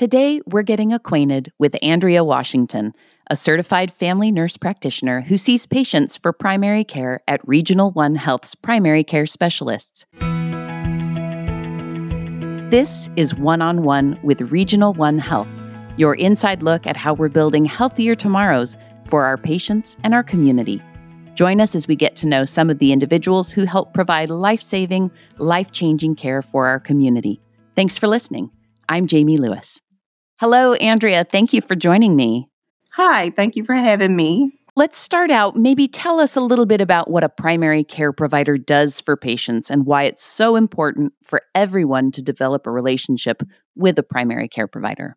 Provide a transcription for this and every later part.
Today, we're getting acquainted with Andrea Washington, a certified family nurse practitioner who sees patients for primary care at Regional One Health's primary care specialists. This is One on One with Regional One Health, your inside look at how we're building healthier tomorrows for our patients and our community. Join us as we get to know some of the individuals who help provide life saving, life changing care for our community. Thanks for listening. I'm Jamie Lewis. Hello, Andrea. Thank you for joining me. Hi, thank you for having me. Let's start out. Maybe tell us a little bit about what a primary care provider does for patients and why it's so important for everyone to develop a relationship with a primary care provider.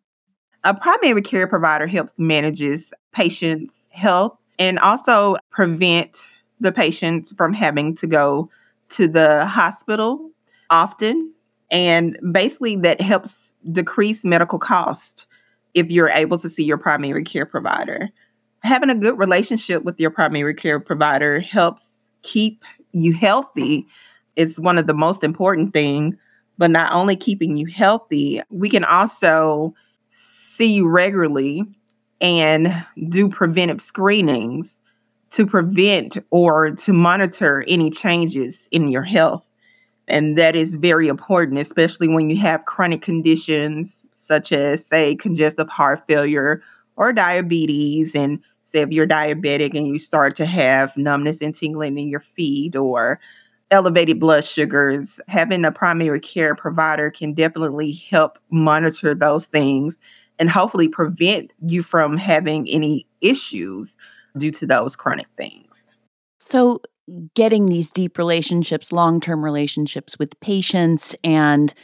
A primary care provider helps manages patients' health and also prevent the patients from having to go to the hospital often. And basically, that helps decrease medical cost if you're able to see your primary care provider. Having a good relationship with your primary care provider helps keep you healthy. It's one of the most important things, but not only keeping you healthy, we can also see you regularly and do preventive screenings to prevent or to monitor any changes in your health. And that is very important, especially when you have chronic conditions such as, say, congestive heart failure or diabetes. And say, if you're diabetic and you start to have numbness and tingling in your feet or elevated blood sugars, having a primary care provider can definitely help monitor those things and hopefully prevent you from having any issues due to those chronic things. So, getting these deep relationships, long term relationships with patients, and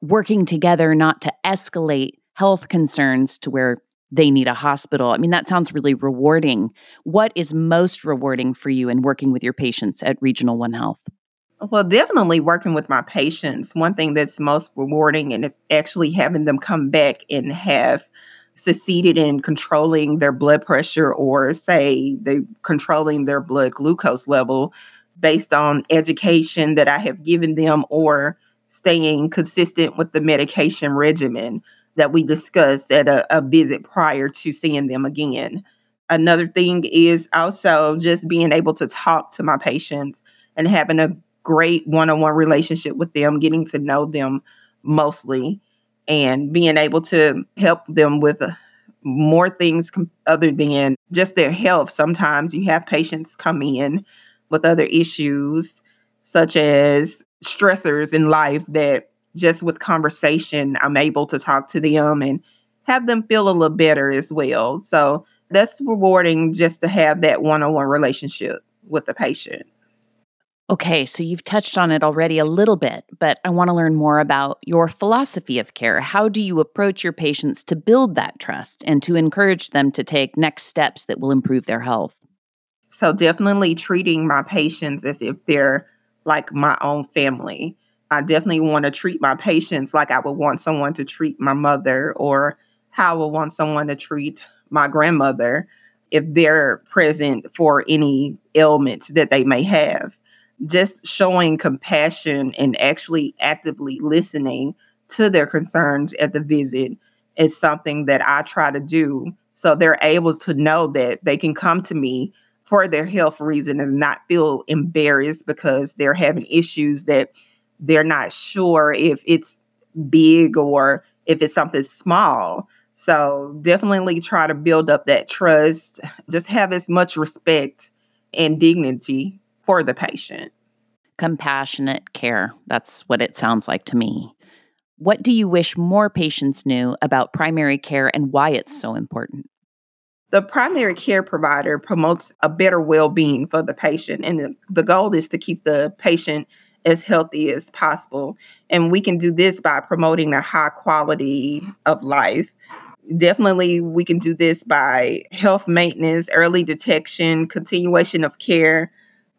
working together not to escalate health concerns to where they need a hospital. I mean, that sounds really rewarding. What is most rewarding for you in working with your patients at Regional One Health? Well, definitely working with my patients. One thing that's most rewarding and it's actually having them come back and have succeeded in controlling their blood pressure or say they controlling their blood glucose level based on education that I have given them or staying consistent with the medication regimen that we discussed at a, a visit prior to seeing them again. Another thing is also just being able to talk to my patients and having a great one on one relationship with them, getting to know them mostly, and being able to help them with uh, more things other than just their health. Sometimes you have patients come in with other issues, such as stressors in life, that just with conversation, I'm able to talk to them and have them feel a little better as well. So that's rewarding just to have that one on one relationship with the patient. Okay, so you've touched on it already a little bit, but I want to learn more about your philosophy of care. How do you approach your patients to build that trust and to encourage them to take next steps that will improve their health? So, definitely treating my patients as if they're like my own family. I definitely want to treat my patients like I would want someone to treat my mother or how I would want someone to treat my grandmother if they're present for any ailments that they may have just showing compassion and actually actively listening to their concerns at the visit is something that I try to do so they're able to know that they can come to me for their health reason and not feel embarrassed because they're having issues that they're not sure if it's big or if it's something small. So definitely try to build up that trust, just have as much respect and dignity for the patient. Compassionate care. That's what it sounds like to me. What do you wish more patients knew about primary care and why it's so important? The primary care provider promotes a better well being for the patient, and the, the goal is to keep the patient as healthy as possible. And we can do this by promoting a high quality of life. Definitely, we can do this by health maintenance, early detection, continuation of care,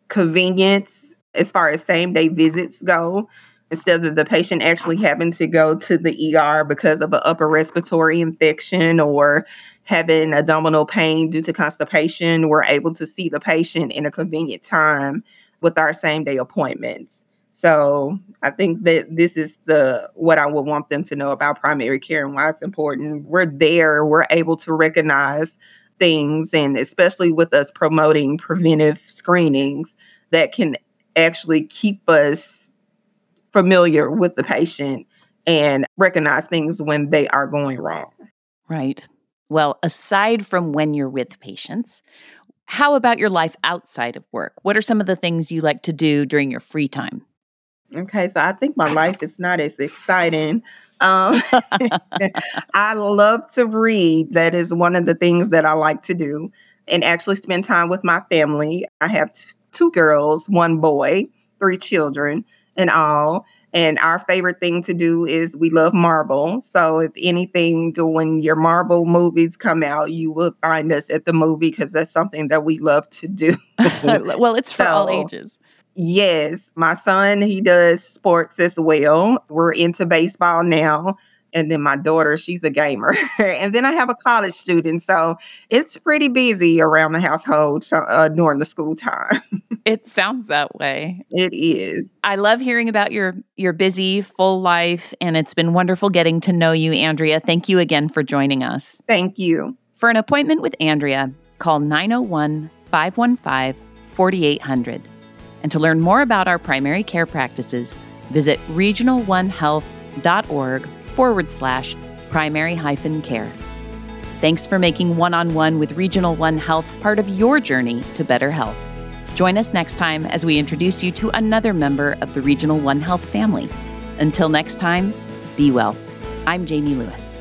convenience as far as same day visits go. Instead of the patient actually having to go to the ER because of an upper respiratory infection or having abdominal pain due to constipation, we're able to see the patient in a convenient time with our same day appointments. So I think that this is the what I would want them to know about primary care and why it's important. We're there, we're able to recognize things, and especially with us promoting preventive screenings that can actually keep us familiar with the patient and recognize things when they are going wrong. Right. Well, aside from when you're with patients, how about your life outside of work? What are some of the things you like to do during your free time? Okay, so I think my life is not as exciting. Um, I love to read. That is one of the things that I like to do and actually spend time with my family. I have t- two girls, one boy, three children and all. And our favorite thing to do is we love Marvel. So if anything, when your Marvel movies come out, you will find us at the movie because that's something that we love to do. well, it's for so, all ages. Yes, my son, he does sports as well. We're into baseball now. And then my daughter, she's a gamer. and then I have a college student. So it's pretty busy around the household uh, during the school time. it sounds that way. It is. I love hearing about your your busy, full life. And it's been wonderful getting to know you, Andrea. Thank you again for joining us. Thank you. For an appointment with Andrea, call 901 515 4800. And to learn more about our primary care practices, visit regional1health.org forward slash primary hyphen care. Thanks for making one on one with Regional One Health part of your journey to better health. Join us next time as we introduce you to another member of the Regional One Health family. Until next time, be well. I'm Jamie Lewis.